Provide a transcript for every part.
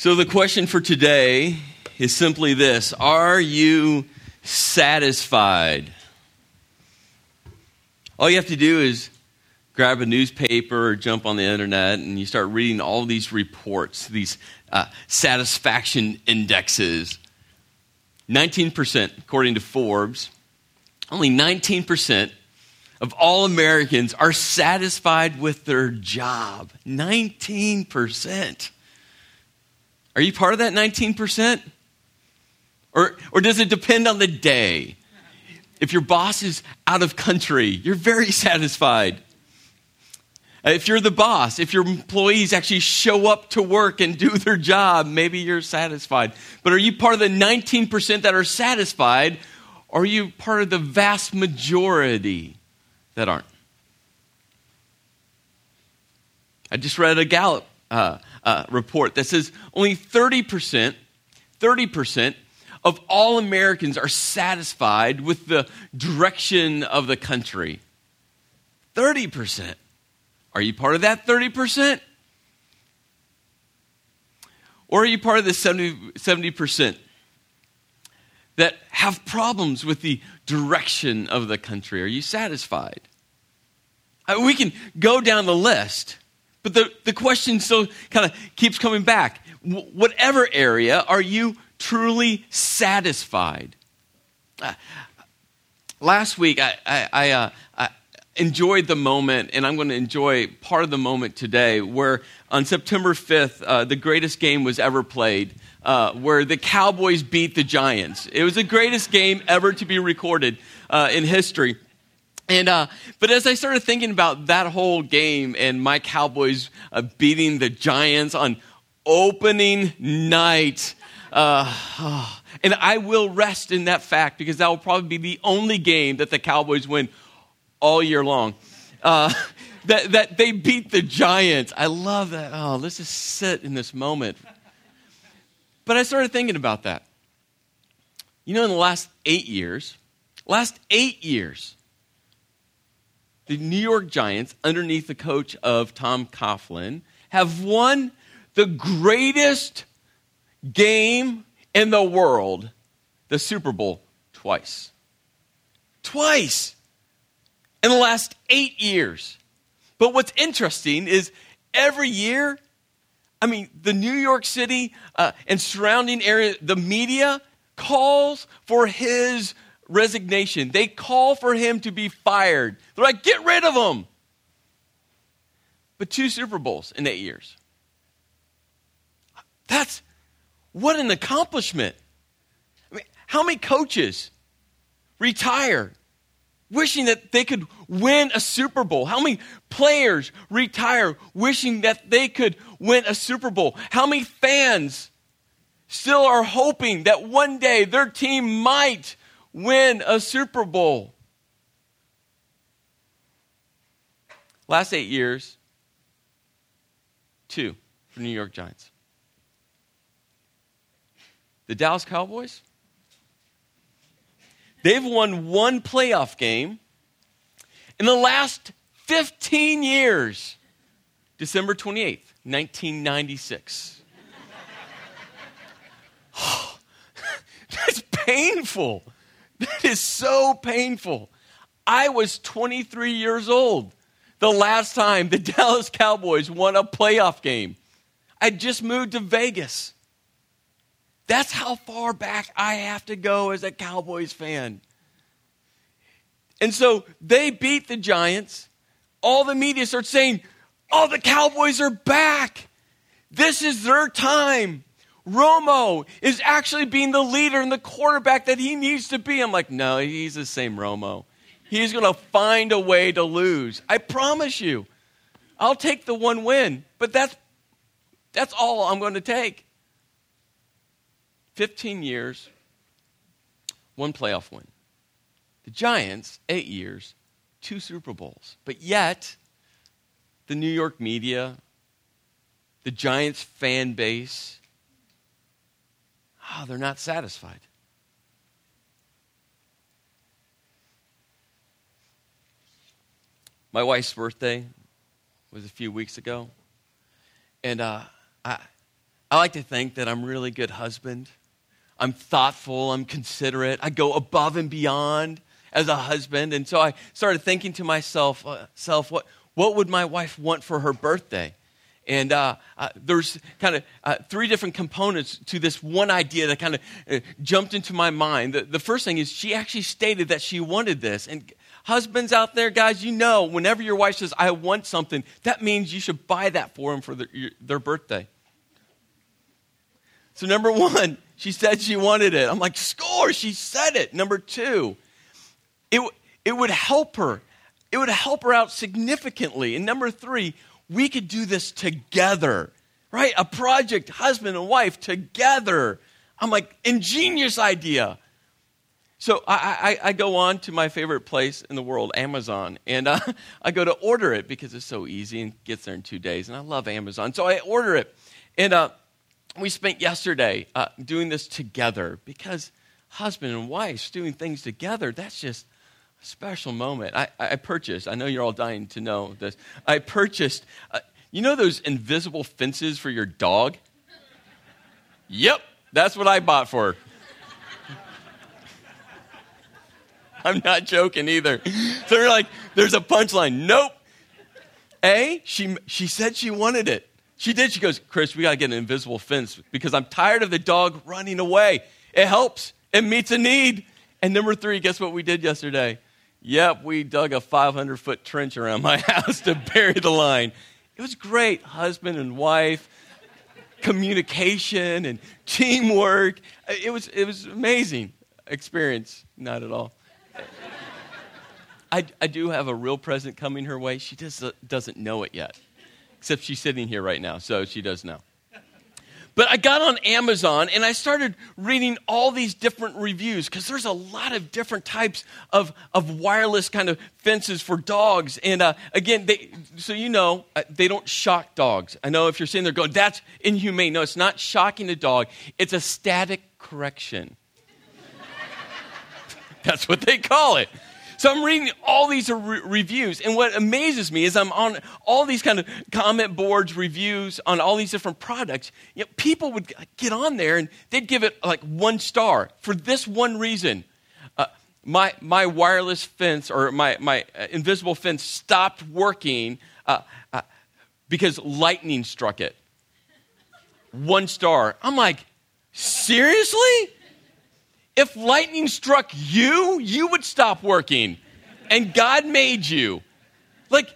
So, the question for today is simply this Are you satisfied? All you have to do is grab a newspaper or jump on the internet and you start reading all these reports, these uh, satisfaction indexes. 19%, according to Forbes, only 19% of all Americans are satisfied with their job. 19%. Are you part of that 19%? Or, or does it depend on the day? If your boss is out of country, you're very satisfied. If you're the boss, if your employees actually show up to work and do their job, maybe you're satisfied. But are you part of the 19% that are satisfied? Or are you part of the vast majority that aren't? I just read a Gallup uh, uh, report that says only 30%, 30% of all Americans are satisfied with the direction of the country. 30%. Are you part of that 30%? Or are you part of the 70, 70% that have problems with the direction of the country? Are you satisfied? Uh, we can go down the list, but the, the question still kind of keeps coming back. W- whatever area, are you truly satisfied? Uh, last week, I, I, I, uh, I, enjoyed the moment, and I'm going to enjoy part of the moment today, where on September 5th, uh, the greatest game was ever played. Uh, where the Cowboys beat the Giants. It was the greatest game ever to be recorded uh, in history. And uh, but as I started thinking about that whole game and my Cowboys uh, beating the Giants on opening night, uh, oh, and I will rest in that fact because that will probably be the only game that the Cowboys win all year long. Uh, that, that they beat the Giants. I love that. Oh, let's just sit in this moment. But I started thinking about that. You know, in the last eight years, last eight years, the New York Giants, underneath the coach of Tom Coughlin, have won the greatest game in the world, the Super Bowl, twice. Twice in the last eight years. But what's interesting is every year, I mean, the New York City uh, and surrounding area, the media calls for his resignation. They call for him to be fired. They're like, get rid of him. But two Super Bowls in eight years. That's what an accomplishment. I mean, how many coaches retire wishing that they could win a Super Bowl? How many players retire wishing that they could win a Super Bowl? How many fans still are hoping that one day their team might win a Super Bowl? Last eight years, two for New York Giants. The Dallas Cowboys, They've won one playoff game in the last 15 years. December 28th, 1996. that's painful. That is so painful. I was 23 years old the last time the Dallas Cowboys won a playoff game. I just moved to Vegas. That's how far back I have to go as a Cowboys fan. And so they beat the Giants. All the media starts saying, Oh, the Cowboys are back. This is their time. Romo is actually being the leader and the quarterback that he needs to be. I'm like, no, he's the same Romo. He's going to find a way to lose. I promise you. I'll take the one win, but that's that's all I'm going to take. 15 years, one playoff win. The Giants, eight years, two Super Bowls. But yet, the New York media, the Giants fan base, oh, they're not satisfied. My wife's birthday was a few weeks ago, and uh, I, I like to think that I'm really good husband. I'm thoughtful, I'm considerate, I go above and beyond as a husband. And so I started thinking to myself, uh, self, what, what would my wife want for her birthday? And uh, uh, there's kind of uh, three different components to this one idea that kind of uh, jumped into my mind. The, the first thing is she actually stated that she wanted this. And husbands out there, guys, you know, whenever your wife says, I want something, that means you should buy that for them for their, their birthday. So, number one, she said she wanted it. I'm like, score, she said it. Number two, it, it would help her. It would help her out significantly. And number three, we could do this together, right? A project, husband and wife together. I'm like, ingenious idea. So I, I, I, go on to my favorite place in the world, Amazon, and uh, I go to order it because it's so easy and gets there in two days. And I love Amazon, so I order it. And uh, we spent yesterday uh, doing this together because husband and wife doing things together, that's just special moment. I, I purchased, I know you're all dying to know this. I purchased, uh, you know those invisible fences for your dog? yep, that's what I bought for. I'm not joking either. So they're like, there's a punchline. Nope. A, she, she said she wanted it. She did. She goes, Chris, we got to get an invisible fence because I'm tired of the dog running away. It helps, it meets a need. And number three, guess what we did yesterday? Yep, we dug a 500 foot trench around my house to bury the line. It was great. Husband and wife, communication and teamwork. It was, it was amazing experience. Not at all. I, I do have a real present coming her way. She just doesn't know it yet, except she's sitting here right now, so she does know. But I got on Amazon and I started reading all these different reviews because there's a lot of different types of, of wireless kind of fences for dogs. And uh, again, they, so you know, uh, they don't shock dogs. I know if you're sitting there going, that's inhumane. No, it's not shocking a dog, it's a static correction. that's what they call it. So I'm reading all these re- reviews, and what amazes me is I'm on all these kind of comment boards, reviews on all these different products. You know, people would get on there and they'd give it like one star for this one reason. Uh, my, my wireless fence or my, my uh, invisible fence stopped working uh, uh because lightning struck it. One star. I'm like, seriously? If lightning struck you, you would stop working. And God made you. Like,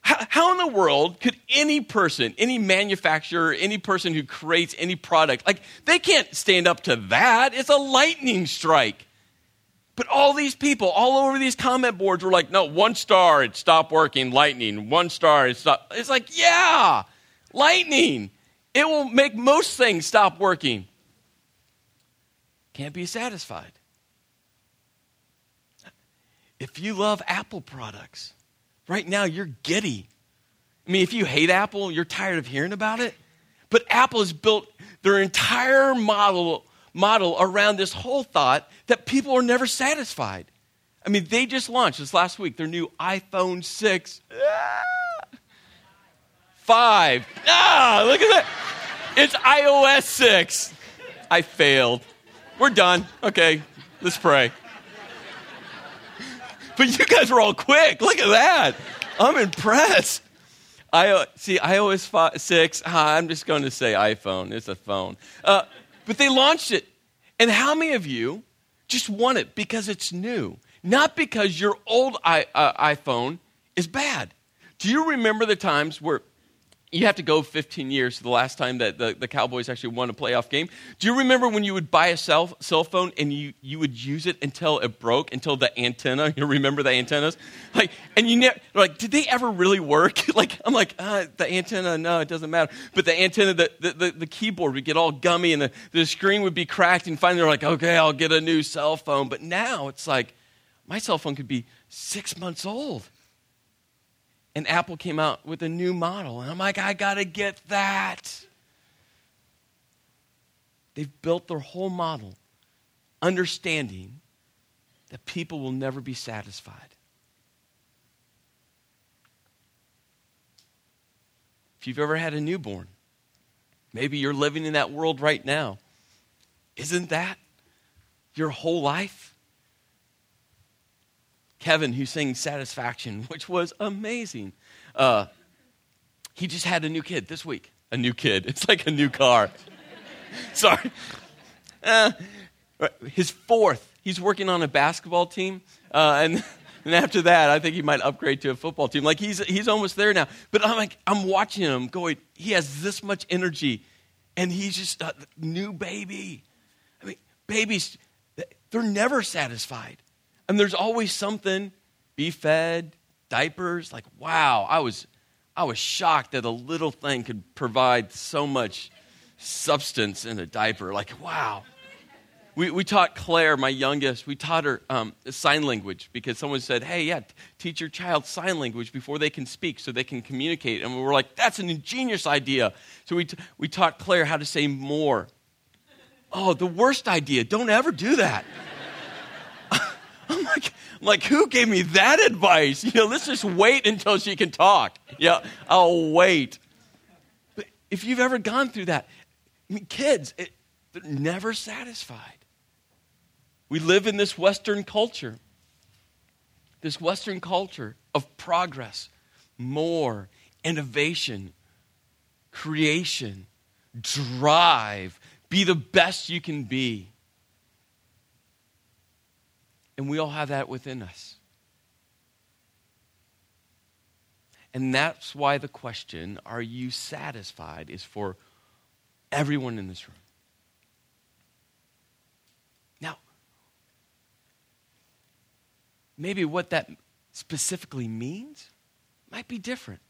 how, in the world could any person, any manufacturer, any person who creates any product, like, they can't stand up to that. It's a lightning strike. But all these people, all over these comment boards, were like, no, one star, it stopped working, lightning. One star, it stopped. It's like, yeah, lightning. It will make most things stop working can't be satisfied. If you love Apple products, right now you're giddy. I mean, if you hate Apple, you're tired of hearing about it. But Apple has built their entire model, model around this whole thought that people are never satisfied. I mean, they just launched this last week their new iPhone 6. Ah, 5. Ah, look at that. It's iOS 6. I failed. We're done. Okay, let's pray. But you guys were all quick. Look at that. I'm impressed. I see iOS 5, 6. I'm just going to say iPhone. It's a phone. Uh, but they launched it. And how many of you just want it because it's new, not because your old I, uh, iPhone is bad? Do you remember the times where you have to go 15 years to the last time that the, the Cowboys actually won a playoff game. Do you remember when you would buy a cell, cell phone and you, you would use it until it broke, until the antenna, you remember the antennas? Like, and you never, like, did they ever really work? like, I'm like, uh, the antenna, no, it doesn't matter. But the antenna, the, the, the, the keyboard would get all gummy and the, the screen would be cracked and finally they're like, okay, I'll get a new cell phone. But now it's like, my cell phone could be six months old and Apple came out with a new model. And I'm like, I got to get that. They've built their whole model understanding that people will never be satisfied. If you've ever had a newborn, Maybe you're living in that world right now. Isn't that your whole life? Kevin, who sang Satisfaction, which was amazing, uh, he just had a new kid this week. A new kid. It's like a new car. Sorry. Uh, his fourth. He's working on a basketball team. Uh, and, and after that, I think he might upgrade to a football team. Like he's, he's almost there now. But I'm like, I'm watching him going, he has this much energy. And he's just a new baby. I mean, babies, they're never satisfied. And there's always something be fed, diapers. Like, wow, I was, I was shocked that a little thing could provide so much substance in a diaper. Like, wow. We, we taught Claire, my youngest, we taught her um, sign language because someone said, hey, yeah, teach your child sign language before they can speak so they can communicate. And we were like, that's an ingenious idea. So we, t- we taught Claire how to say more. Oh, the worst idea. Don't ever do that. I'm like, I'm like, who gave me that advice? You know, let's just wait until she can talk. Yeah, I'll wait. But if you've ever gone through that, I mean, kids, it, they're never satisfied. We live in this Western culture, this Western culture of progress, more, innovation, creation, drive, be the best you can be. And we all have that within us. And that's why the question, are you satisfied, is for everyone in this room. Now, maybe what that specifically means might be different.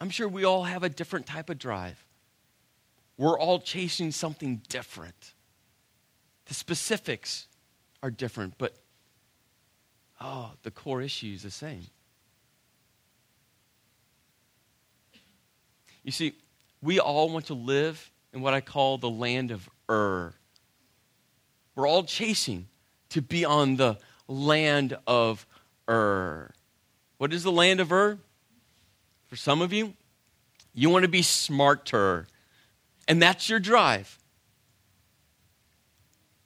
I'm sure we all have a different type of drive. We're all chasing something different. The specifics are different, but oh, the core issue is the same. You see, we all want to live in what I call the land of Ur. We're all chasing to be on the land of Ur. What is the land of Ur? For some of you, you want to be smarter, and that's your drive.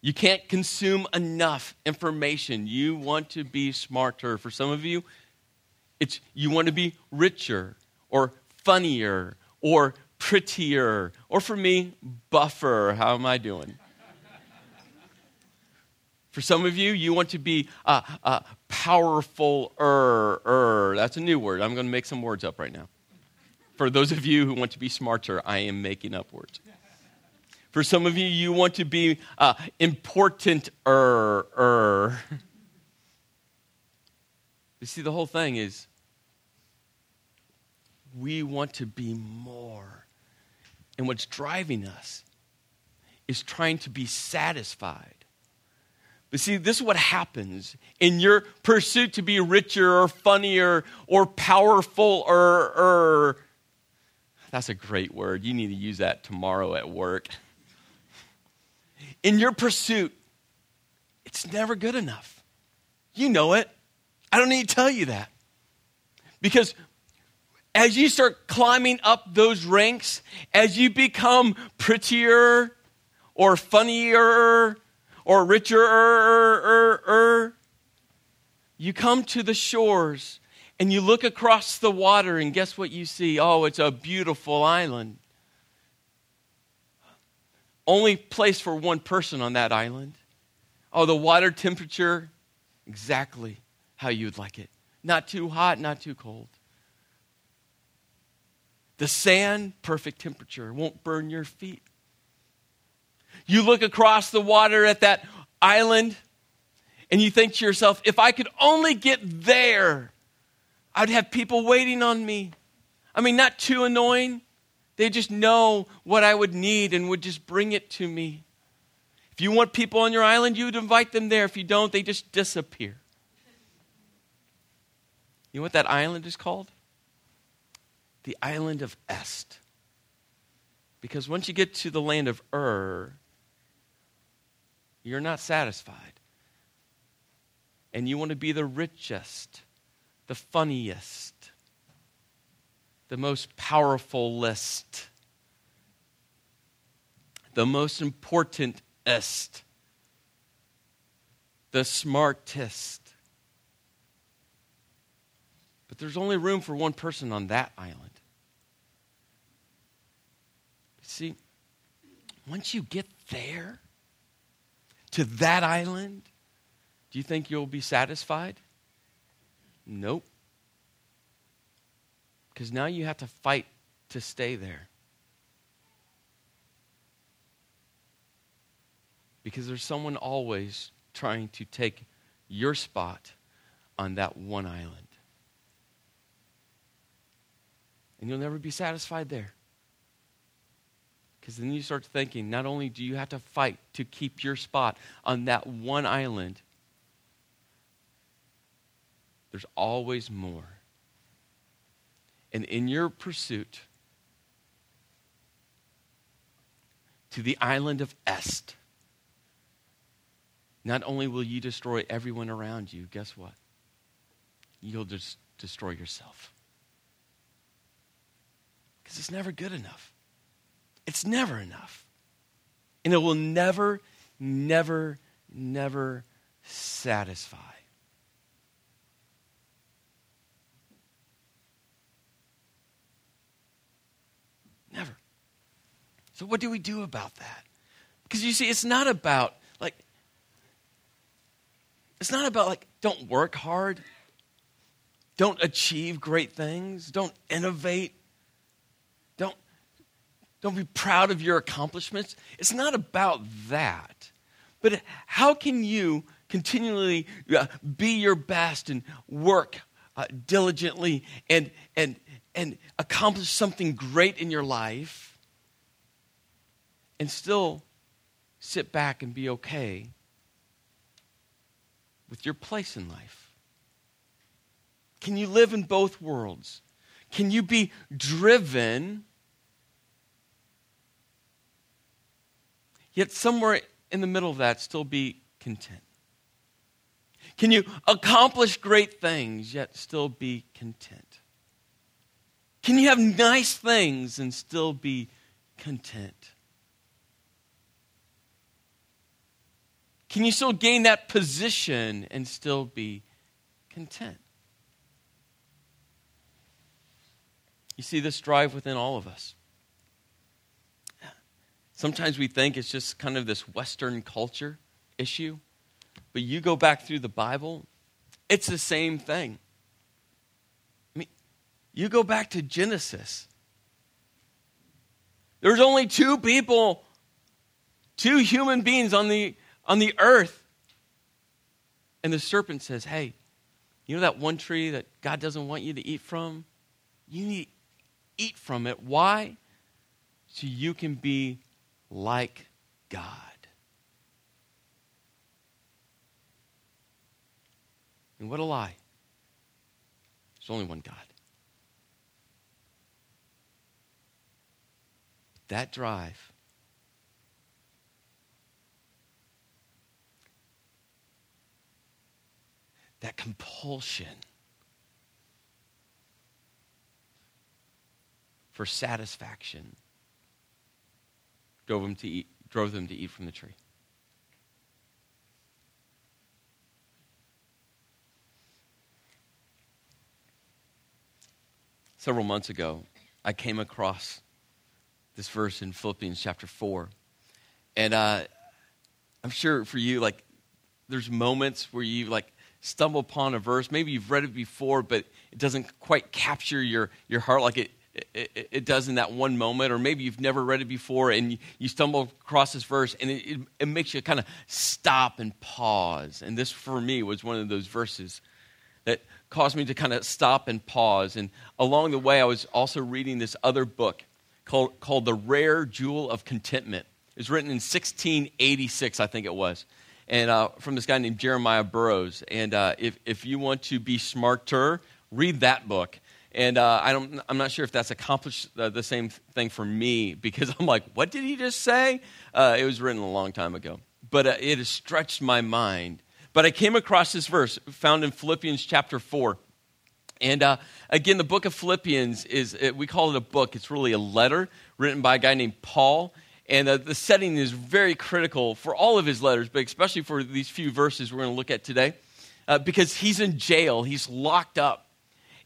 You can't consume enough information. You want to be smarter. For some of you, it's you want to be richer or funnier or prettier. Or for me, buffer. How am I doing? For some of you, you want to be uh, uh, powerful er. That's a new word. I'm going to make some words up right now. For those of you who want to be smarter, I am making up words. For some of you, you want to be uh, important er. You see, the whole thing is we want to be more. And what's driving us is trying to be satisfied but see, this is what happens in your pursuit to be richer or funnier or powerful or that's a great word. You need to use that tomorrow at work. In your pursuit, it's never good enough. You know it. I don't need to tell you that. Because as you start climbing up those ranks, as you become prettier or funnier or richer. You come to the shores and you look across the water, and guess what you see? Oh, it's a beautiful island. Only place for one person on that island. Oh, the water temperature, exactly how you'd like it. Not too hot, not too cold. The sand, perfect temperature, won't burn your feet. You look across the water at that island and you think to yourself, if I could only get there, I'd have people waiting on me. I mean, not too annoying. They just know what I would need and would just bring it to me. If you want people on your island, you would invite them there. If you don't, they just disappear. You know what that island is called? The island of Est. Because once you get to the land of Ur, you're not satisfied. And you want to be the richest, the funniest. The most powerful list, the most importantest, the smartest. But there's only room for one person on that island. See, once you get there, to that island, do you think you'll be satisfied? Nope. Because now you have to fight to stay there. Because there's someone always trying to take your spot on that one island. And you'll never be satisfied there. Because then you start thinking not only do you have to fight to keep your spot on that one island, there's always more. And in your pursuit to the island of Est, not only will you destroy everyone around you, guess what? You'll just destroy yourself. Because it's never good enough. It's never enough. And it will never, never, never satisfy. Never. So, what do we do about that? Because you see, it's not about, like, it's not about, like, don't work hard, don't achieve great things, don't innovate, don't don't be proud of your accomplishments. It's not about that. But how can you continually uh, be your best and work uh, diligently and, and, and accomplish something great in your life and still sit back and be okay with your place in life? Can you live in both worlds? Can you be driven yet somewhere in the middle of that, still be content? Can you accomplish great things, yet still be content? Can you have nice things and still be content? Can you still gain that position and still be content? You see this drive within all of us. Sometimes we think it's just kind of this Western culture issue, but you go back through the Bible, it's the same thing. I mean, you go back to Genesis. There's only two people, two human beings on the, on the earth. And the serpent says, Hey, you know that one tree that God doesn't want you to eat from? You need to eat from it. Why? So you can be like God. And what a lie. There's only one God. That drive that compulsion for satisfaction drove them to eat, drove them to eat from the tree. Several months ago, I came across this verse in Philippians chapter 4. And uh, I'm sure for you, like, there's moments where you, like, stumble upon a verse. Maybe you've read it before, but it doesn't quite capture your, your heart like it, it, it, does in that one moment, or maybe you've never read it before and you, you stumble across this verse and it, it, it makes you kind of stop and pause. And this, for me, was one of those verses that caused me to kind of stop and pause. And along the way, I was also reading this other book called, called The Rare Jewel of Contentment. It was written in 1686, I think it was, and uh, from this guy named Jeremiah Burroughs. And uh, if, if you want to be smarter, read that book. And uh, I don't, I'm not sure if that's accomplished uh, the same thing for me because I'm like, what did he just say? Uh, it was written a long time ago. But uh, it has stretched my mind. But I came across this verse found in Philippians chapter 4. And uh, again, the book of Philippians is, we call it a book. It's really a letter written by a guy named Paul. And uh, the setting is very critical for all of his letters, but especially for these few verses we're going to look at today, uh, because he's in jail, he's locked up.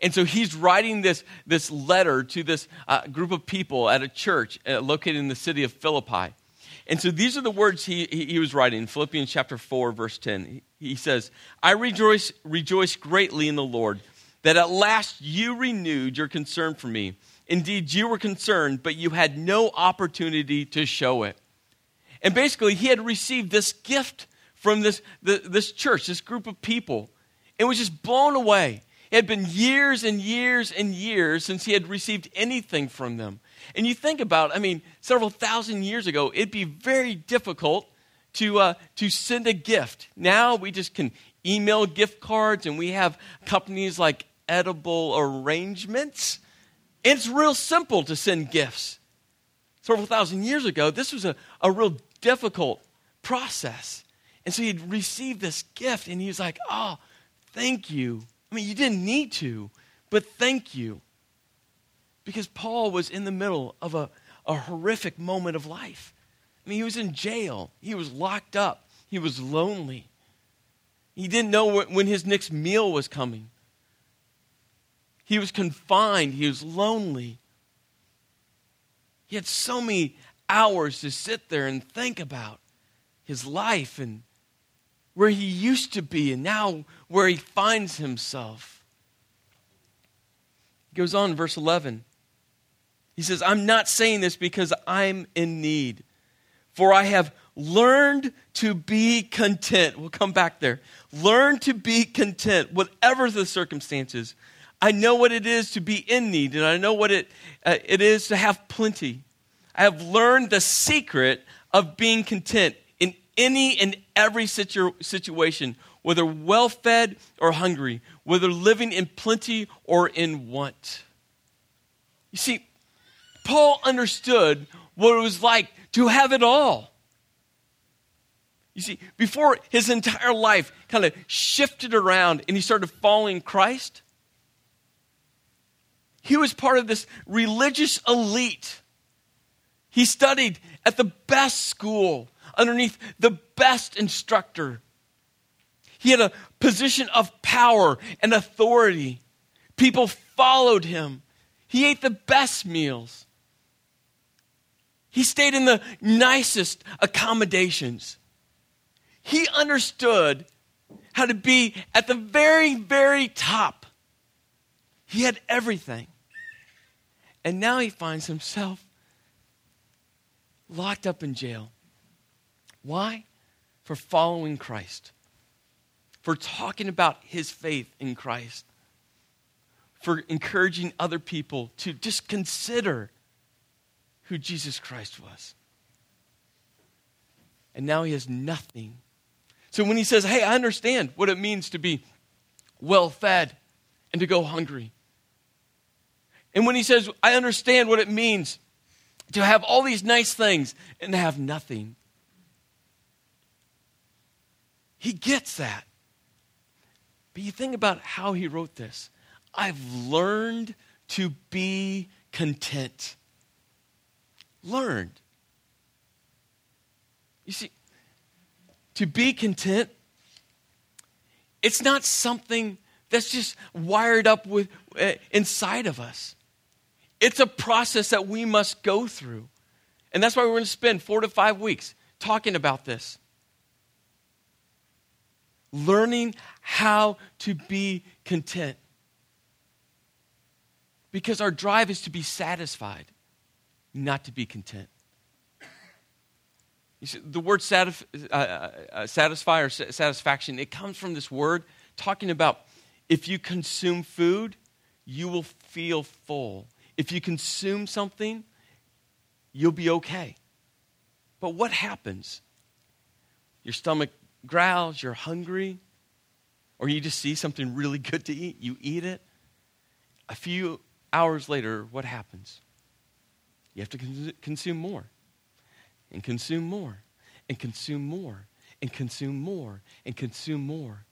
And so he's writing this, this letter to this uh, group of people at a church uh, located in the city of Philippi. And so these are the words he, he, was writing in Philippians chapter 4, verse 10. He, he says, I rejoice, rejoice greatly in the Lord that at last you renewed your concern for me. Indeed, you were concerned, but you had no opportunity to show it. And basically, he had received this gift from this, the, this church, this group of people, and was just blown away. It had been years and years and years since he had received anything from them. And you think about, I mean, several thousand years ago, it'd be very difficult to, uh, to send a gift. Now we just can email gift cards, and we have companies like edible arrangements. And it's real simple to send gifts. Several thousand years ago, this was a, a real difficult process. And so he'd received this gift and he was like, Oh, thank you. I mean, you didn't need to, but thank you. Because Paul was in the middle of a, a horrific moment of life. I mean, he was in jail, he was locked up, he was lonely. He didn't know when his next meal was coming. He was confined, he was lonely. He had so many hours to sit there and think about his life and where he used to be and now where he finds himself. He goes on, verse 11. He says, I'm not saying this because I'm in need, for I have learned to be content. We'll come back there. Learn to be content, whatever the circumstances. I know what it is to be in need, and I know what it, uh, it is to have plenty. I have learned the secret of being content in any and every situ- situation, whether well fed or hungry, whether living in plenty or in want. You see, Paul understood what it was like to have it all. You see, before his entire life kind of shifted around and he started following Christ, he was part of this religious elite. He studied at the best school, underneath the best instructor. He had a position of power and authority. People followed him. He ate the best meals. He stayed in the nicest accommodations. He understood how to be at the very, very top. He had everything. And now he finds himself locked up in jail. Why? For following Christ, for talking about his faith in Christ, for encouraging other people to just consider who Jesus Christ was. And now he has nothing. So when he says, Hey, I understand what it means to be well fed and to go hungry. And when he says, I understand what it means to have all these nice things and to have nothing, he gets that. But you think about how he wrote this I've learned to be content. Learned. You see, to be content, it's not something that's just wired up with uh, inside of us. It's a process that we must go through. And that's why we're going to spend four to five weeks talking about this. Learning how to be content. Because our drive is to be satisfied, not to be content. You see, the word uh, uh, uh satisfy or satisfaction, it comes from this word talking about if you consume food, you will feel full. If you consume something, you'll be okay. But what happens? Your stomach growls, you're hungry, or you just see something really good to eat, you eat it. A few hours later, what happens? You have to consume more, and consume more, and consume more, and consume more, and consume more.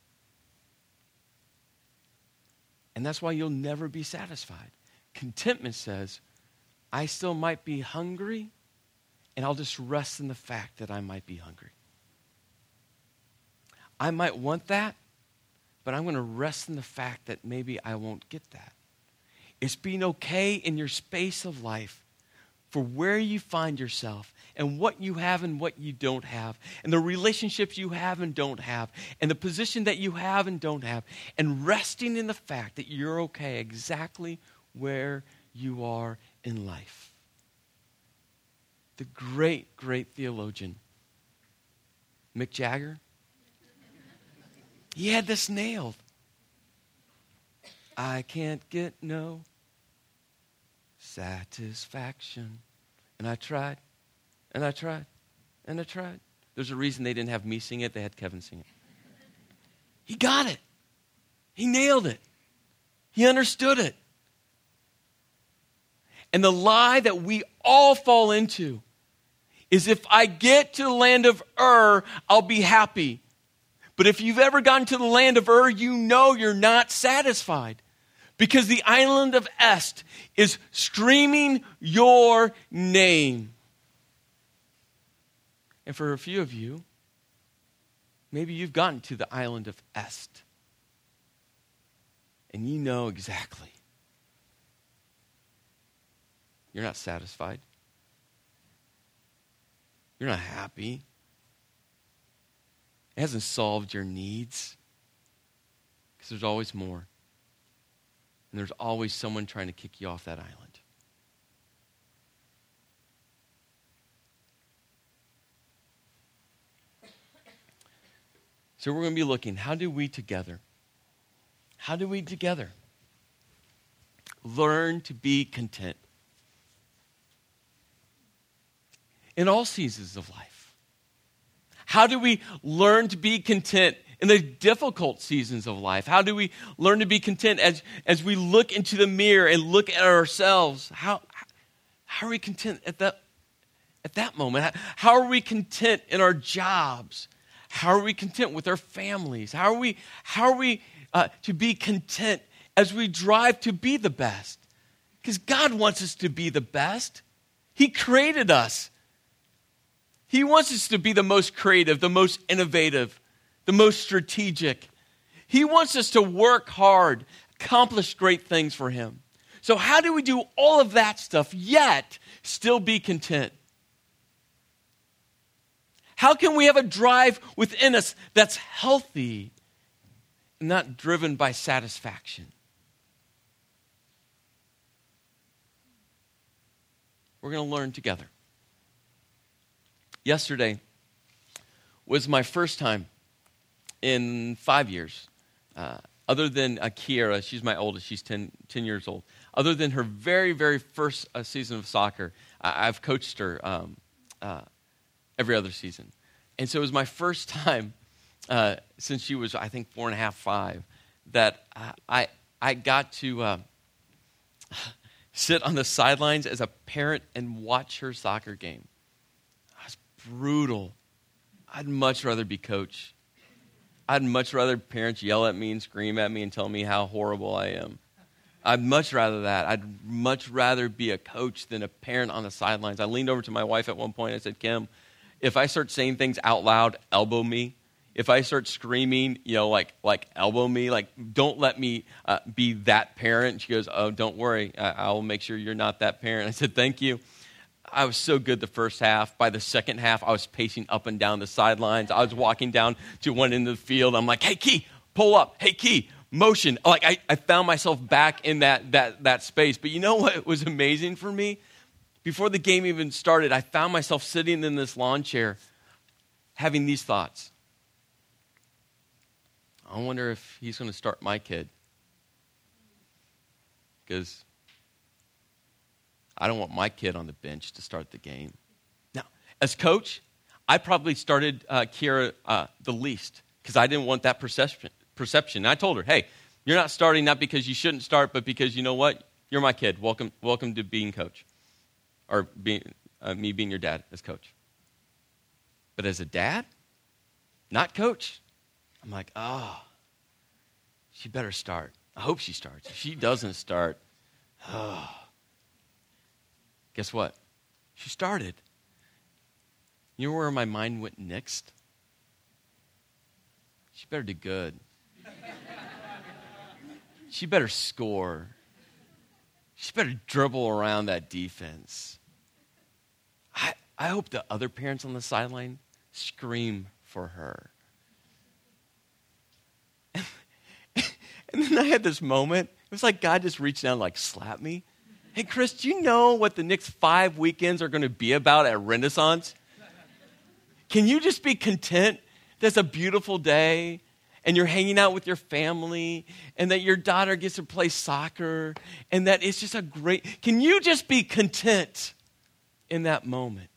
And that's why you'll never be satisfied. Contentment says, I still might be hungry, and I'll just rest in the fact that I might be hungry. I might want that, but I'm going to rest in the fact that maybe I won't get that. It's being okay in your space of life for where you find yourself and what you have and what you don't have, and the relationships you have and don't have, and the position that you have and don't have, and resting in the fact that you're okay exactly where you are in life. The great, great theologian, Mick Jagger, he had this nailed. I can't get no satisfaction. And I tried, and I tried, and I tried. There's a reason they didn't have me sing it, they had Kevin sing it. He got it, he nailed it, he understood it. And the lie that we all fall into is if I get to the land of Ur, I'll be happy. But if you've ever gotten to the land of Ur, you know you're not satisfied because the island of Est is screaming your name. And for a few of you, maybe you've gotten to the island of Est and you know exactly. You're not satisfied. You're not happy. It hasn't solved your needs because there's always more. And there's always someone trying to kick you off that island. So we're going to be looking how do we together, how do we together learn to be content in all seasons of life? How do we learn to be content in the difficult seasons of life? How do we learn to be content as, as we look into the mirror and look at ourselves? How, how are we content at that, at that moment? How are we content in our jobs? How are we content with our families? How are we, how are we uh, to be content as we drive to be the best? Because God wants us to be the best. He created us. He wants us to be the most creative, the most innovative, the most strategic. He wants us to work hard, accomplish great things for Him. So, how do we do all of that stuff yet still be content? How can we have a drive within us that's healthy and not driven by satisfaction? We're going to learn together. Yesterday was my first time in five years. Uh, other than Akira, she's my oldest, she's 10, 10, years old. Other than her very, very first uh, season of soccer, I, have coached her um, uh, every other season. And so it was my first time uh, since she was, I think, four and a half, five, that I, I got to uh, sit on the sidelines as a parent and watch her soccer game. Brutal. I'd much rather be coach. I'd much rather parents yell at me and scream at me and tell me how horrible I am. I'd much rather that. I'd much rather be a coach than a parent on the sidelines. I leaned over to my wife at one point. I said, Kim, if I start saying things out loud, elbow me. If I start screaming, you know, like like elbow me, like don't let me uh, be that parent. She goes, oh, don't worry, I, I will make sure you're not that parent. I said, thank you. I was so good the first half. By the second half, I was pacing up and down the sidelines. I was walking down to one end of the field. I'm like, hey, Key, pull up. Hey, Key, motion. Like, I, I found myself back in that, that, that space. But you know what was amazing for me? Before the game even started, I found myself sitting in this lawn chair having these thoughts. I wonder if he's going to start my kid. Because I don't want my kid on the bench to start the game. Now, as coach, I probably started uh, Kiera uh, the least because I didn't want that perception. perception. And I told her, hey, you're not starting not because you shouldn't start, but because you know what? You're my kid. Welcome, welcome to being coach, or being, uh, me being your dad as coach. But as a dad, not coach, I'm like, oh, she better start. I hope she starts. If she doesn't start, oh, guess what? She started. You know where my mind went next? She better do good. she better score. She better dribble around that defense. I, I hope the other parents on the sideline scream for her. And, and then I had this moment. It was like God just reached down and like slapped me. Hey, Chris, do you know what the next five weekends are going to be about at Renaissance? Can you just be content? That's a beautiful day and you're hanging out with your family and that your daughter gets to play soccer and that it's just a great. Can you just be content in that moment?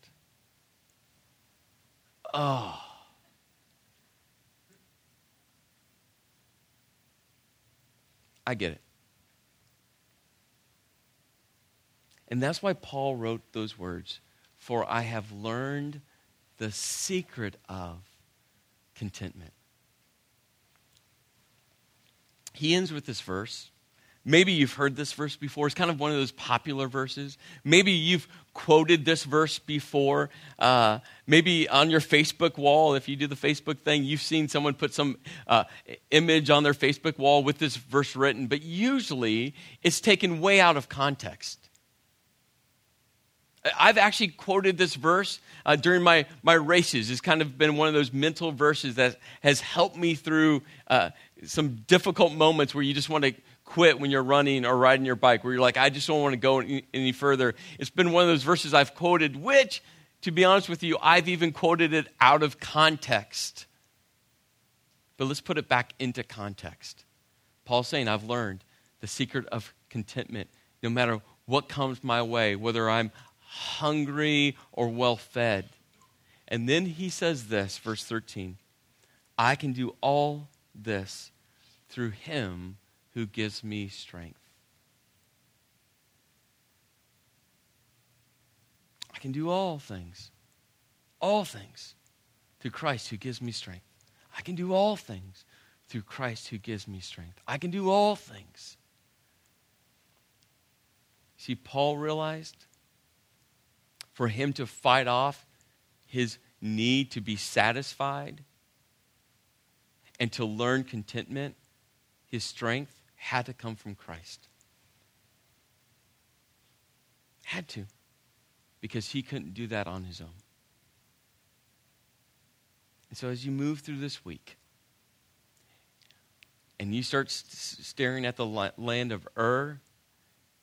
Oh. I get it. And that's why Paul wrote those words For I have learned the secret of contentment. He ends with this verse. Maybe you've heard this verse before. It's kind of one of those popular verses. Maybe you've quoted this verse before. Uh, maybe on your Facebook wall, if you do the Facebook thing, you've seen someone put some uh, image on their Facebook wall with this verse written, but usually it's taken way out of context. I've actually quoted this verse uh, during my, my races. It's kind of been one of those mental verses that has helped me through uh, some difficult moments where you just want to quit when you're running or riding your bike, where you're like, I just don't want to go any, any further. It's been one of those verses I've quoted, which, to be honest with you, I've even quoted it out of context. But let's put it back into context. Paul's saying, I've learned the secret of contentment no matter what comes my way, whether I'm hungry or well fed. And then he says this, verse 13 I can do all this through him who gives me strength. I can do all things, all things through Christ who gives me strength. I can do all things through Christ who gives me strength. I can do all things. See, Paul realized for him to fight off his need to be satisfied and to learn contentment, his strength had to come from Christ. Had to, because he couldn't do that on his own. And so, as you move through this week, and you start st- staring at the land of Ur,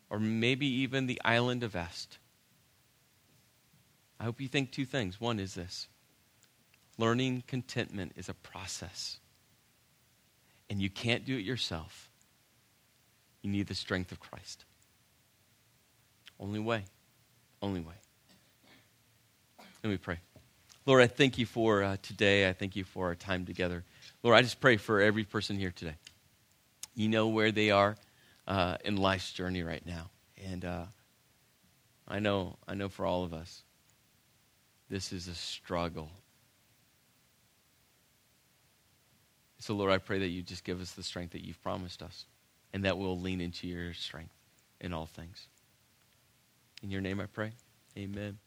or maybe even the island of Est, I hope you think two things. One is this learning contentment is a process, and you can't do it yourself. You need the strength of Christ. Only way. Only way. Let me pray. Lord, I thank you for uh, today. I thank you for our time together. Lord, I just pray for every person here today. You know where they are uh, in life's journey right now. And uh, I know, I know for all of us, this is a struggle. So, Lord, I pray that you just give us the strength that you've promised us and that we'll lean into your strength in all things. In your name I pray. Amen.